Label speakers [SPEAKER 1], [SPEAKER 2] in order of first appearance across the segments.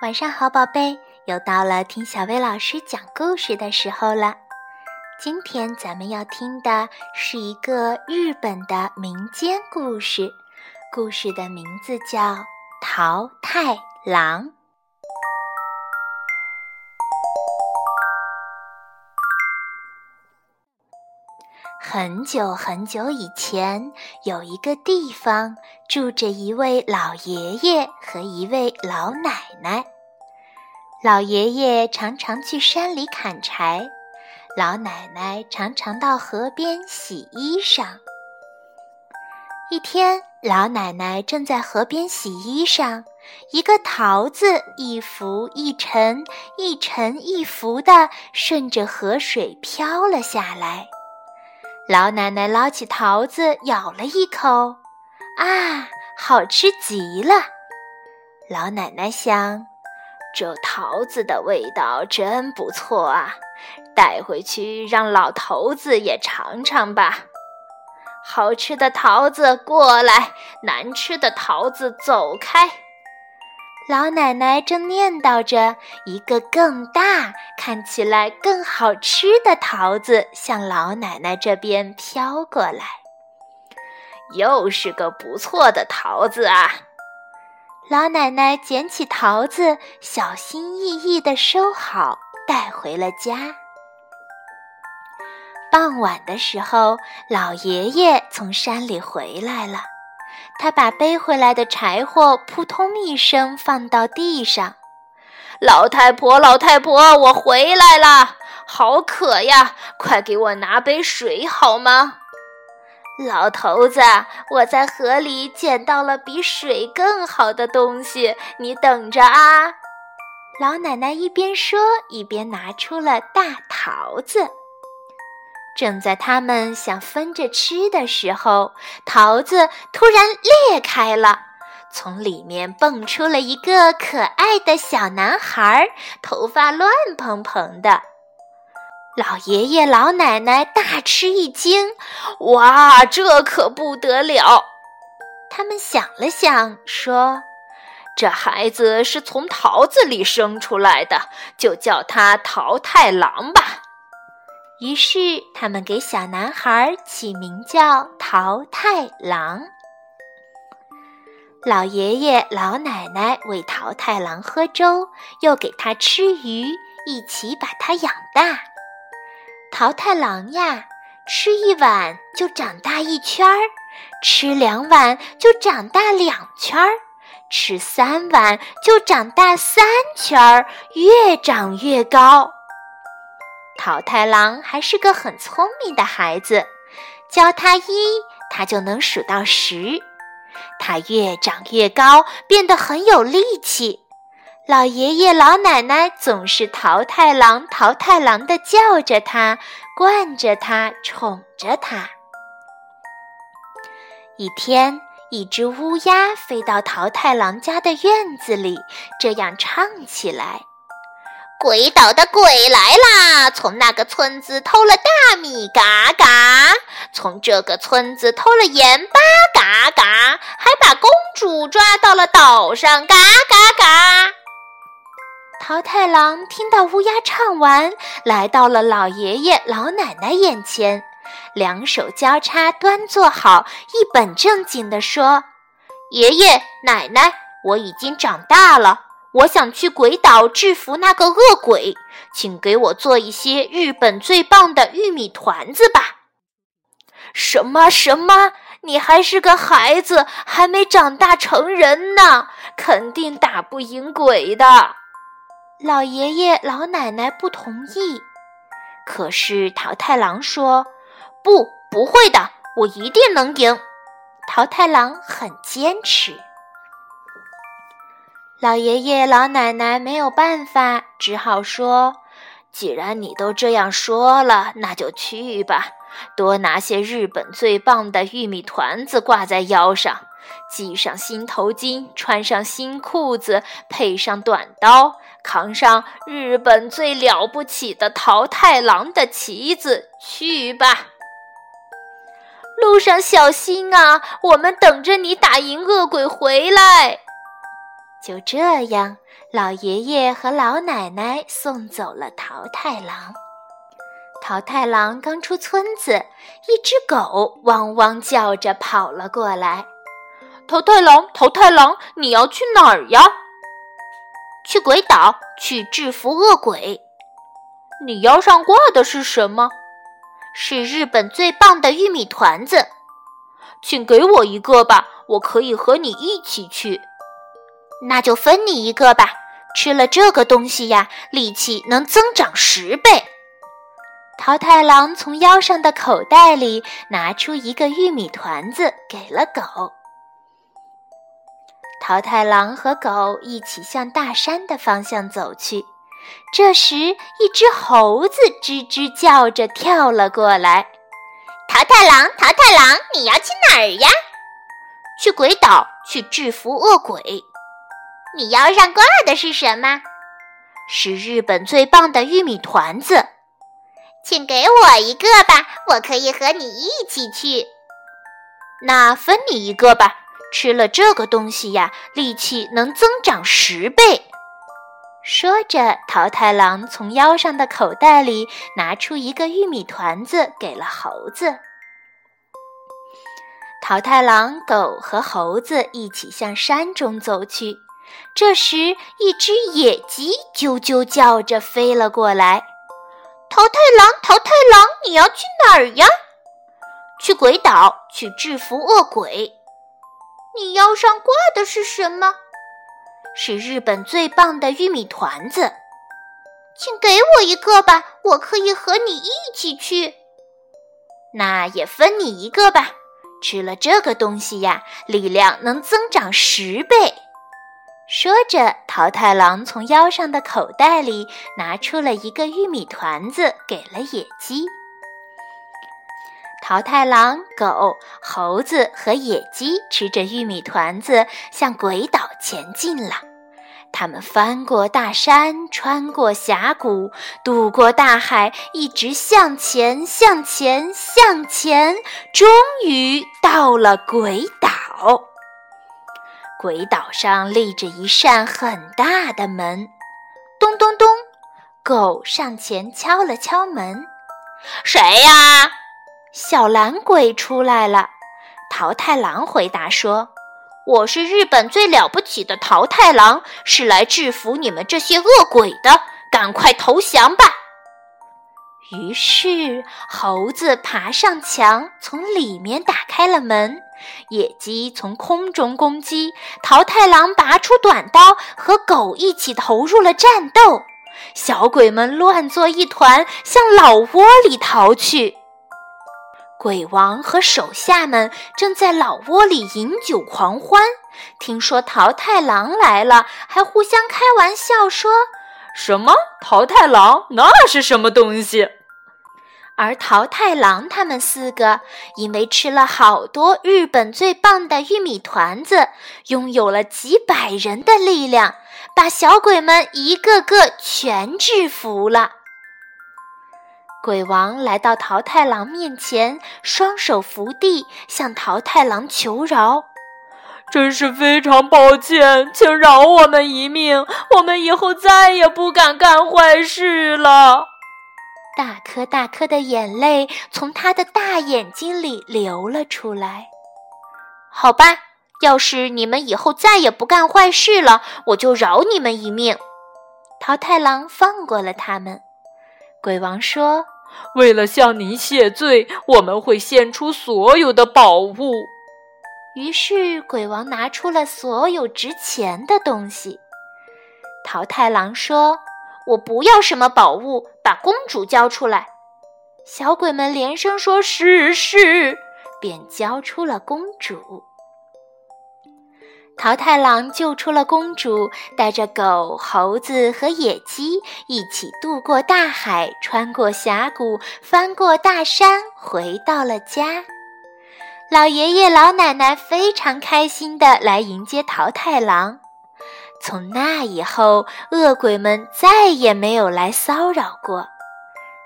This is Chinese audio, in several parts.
[SPEAKER 1] 晚上好，宝贝，又到了听小薇老师讲故事的时候了。今天咱们要听的是一个日本的民间故事，故事的名字叫《桃太郎》。很久很久以前，有一个地方住着一位老爷爷和一位老奶奶。老爷爷常常去山里砍柴，老奶奶常常到河边洗衣裳。一天，老奶奶正在河边洗衣裳，一个桃子一浮一沉，一沉一浮的顺着河水飘了下来。老奶奶捞起桃子，咬了一口，啊，好吃极了！老奶奶想，这桃子的味道真不错啊，带回去让老头子也尝尝吧。好吃的桃子过来，难吃的桃子走开。老奶奶正念叨着，一个更大、看起来更好吃的桃子向老奶奶这边飘过来。又是个不错的桃子啊！老奶奶捡起桃子，小心翼翼地收好，带回了家。傍晚的时候，老爷爷从山里回来了。他把背回来的柴火扑通一声放到地上。老太婆，老太婆，我回来了，好渴呀！快给我拿杯水好吗？老头子，我在河里捡到了比水更好的东西，你等着啊！老奶奶一边说，一边拿出了大桃子。正在他们想分着吃的时候，桃子突然裂开了，从里面蹦出了一个可爱的小男孩，头发乱蓬蓬的。老爷爷、老奶奶大吃一惊：“哇，这可不得了！”他们想了想，说：“这孩子是从桃子里生出来的，就叫他桃太郎吧。”于是，他们给小男孩起名叫桃太郎。老爷爷、老奶奶喂桃太郎喝粥，又给他吃鱼，一起把他养大。桃太郎呀，吃一碗就长大一圈儿，吃两碗就长大两圈儿，吃三碗就长大三圈儿，越长越高。桃太郎还是个很聪明的孩子，教他一，他就能数到十。他越长越高，变得很有力气。老爷爷、老奶奶总是桃太郎、桃太郎的叫着他，惯着他，宠着他。一天，一只乌鸦飞到桃太郎家的院子里，这样唱起来。鬼岛的鬼来啦！从那个村子偷了大米，嘎嘎；从这个村子偷了盐巴，嘎嘎；还把公主抓到了岛上，嘎嘎嘎。桃太郎听到乌鸦唱完，来到了老爷爷、老奶奶眼前，两手交叉端坐好，一本正经地说：“爷爷奶奶，我已经长大了。”我想去鬼岛制服那个恶鬼，请给我做一些日本最棒的玉米团子吧。什么什么？你还是个孩子，还没长大成人呢，肯定打不赢鬼的。老爷爷老奶奶不同意，可是桃太郎说：“不，不会的，我一定能赢。”桃太郎很坚持。老爷爷、老奶奶没有办法，只好说：“既然你都这样说了，那就去吧。多拿些日本最棒的玉米团子挂在腰上，系上新头巾，穿上新裤子，配上短刀，扛上日本最了不起的桃太郎的旗子，去吧。路上小心啊！我们等着你打赢恶鬼回来。”就这样，老爷爷和老奶奶送走了桃太郎。桃太郎刚出村子，一只狗汪汪叫着跑了过来。
[SPEAKER 2] 桃太郎，桃太郎，你要去哪儿呀？
[SPEAKER 3] 去鬼岛，去制服恶鬼。
[SPEAKER 2] 你腰上挂的是什么？
[SPEAKER 3] 是日本最棒的玉米团子。
[SPEAKER 2] 请给我一个吧，我可以和你一起去。
[SPEAKER 3] 那就分你一个吧。吃了这个东西呀，力气能增长十倍。
[SPEAKER 1] 桃太郎从腰上的口袋里拿出一个玉米团子，给了狗。桃太郎和狗一起向大山的方向走去。这时，一只猴子吱吱叫着跳了过来。
[SPEAKER 3] “桃太郎，桃太郎，你要去哪儿呀？”“去鬼岛，去制服恶鬼。”“你腰上挂的是什么？”“
[SPEAKER 1] 是日本最棒的玉米团子。”“
[SPEAKER 3] 请给我一个吧，我可以和你一起去。”“
[SPEAKER 1] 那分你一个吧。”吃了这个东西呀，力气能增长十倍。说着，桃太郎从腰上的口袋里拿出一个玉米团子，给了猴子。桃太郎、狗和猴子一起向山中走去。这时，一只野鸡啾啾叫着飞了过来。
[SPEAKER 3] “桃太郎，桃太郎，你要去哪儿呀？”“去鬼岛，去制服恶鬼。”
[SPEAKER 4] 你腰上挂的是什么？
[SPEAKER 3] 是日本最棒的玉米团子，
[SPEAKER 4] 请给我一个吧，我可以和你一起去。
[SPEAKER 3] 那也分你一个吧，吃了这个东西呀，力量能增长十倍。
[SPEAKER 1] 说着，桃太郎从腰上的口袋里拿出了一个玉米团子，给了野鸡。桃太郎、狗、猴子和野鸡吃着玉米团子，向鬼岛前进了。他们翻过大山，穿过峡谷，渡过大海，一直向前，向前，向前，终于到了鬼岛。鬼岛上立着一扇很大的门，咚咚咚，狗上前敲了敲门：“
[SPEAKER 3] 谁呀？”
[SPEAKER 1] 小懒鬼出来了，桃太郎回答说：“
[SPEAKER 3] 我是日本最了不起的桃太郎，是来制服你们这些恶鬼的，赶快投降吧！”
[SPEAKER 1] 于是猴子爬上墙，从里面打开了门；野鸡从空中攻击，桃太郎拔出短刀，和狗一起投入了战斗。小鬼们乱作一团，向老窝里逃去。鬼王和手下们正在老窝里饮酒狂欢，听说桃太郎来了，还互相开玩笑说：“
[SPEAKER 2] 什么桃太郎？那是什么东西？”
[SPEAKER 1] 而桃太郎他们四个因为吃了好多日本最棒的玉米团子，拥有了几百人的力量，把小鬼们一个个全制服了。鬼王来到桃太郎面前，双手扶地，向桃太郎求饶：“
[SPEAKER 2] 真是非常抱歉，请饶我们一命，我们以后再也不敢干坏事了。”
[SPEAKER 1] 大颗大颗的眼泪从他的大眼睛里流了出来。
[SPEAKER 3] 好吧，要是你们以后再也不干坏事了，我就饶你们一命。
[SPEAKER 1] 桃太郎放过了他们。鬼王说：“
[SPEAKER 2] 为了向您谢罪，我们会献出所有的宝物。”
[SPEAKER 1] 于是，鬼王拿出了所有值钱的东西。桃太郎说：“
[SPEAKER 3] 我不要什么宝物，把公主交出来。”
[SPEAKER 1] 小鬼们连声说：“是是！”便交出了公主。桃太郎救出了公主，带着狗、猴子和野鸡一起渡过大海，穿过峡谷，翻过大山，回到了家。老爷爷、老奶奶非常开心地来迎接桃太郎。从那以后，恶鬼们再也没有来骚扰过。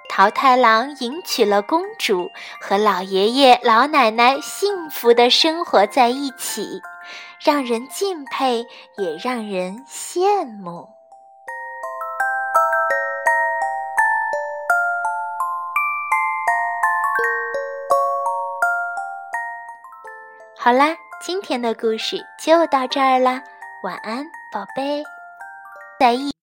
[SPEAKER 1] 桃太郎迎娶了公主，和老爷爷、老奶奶幸福地生活在一起。让人敬佩，也让人羡慕。好啦，今天的故事就到这儿啦，晚安，宝贝，再一。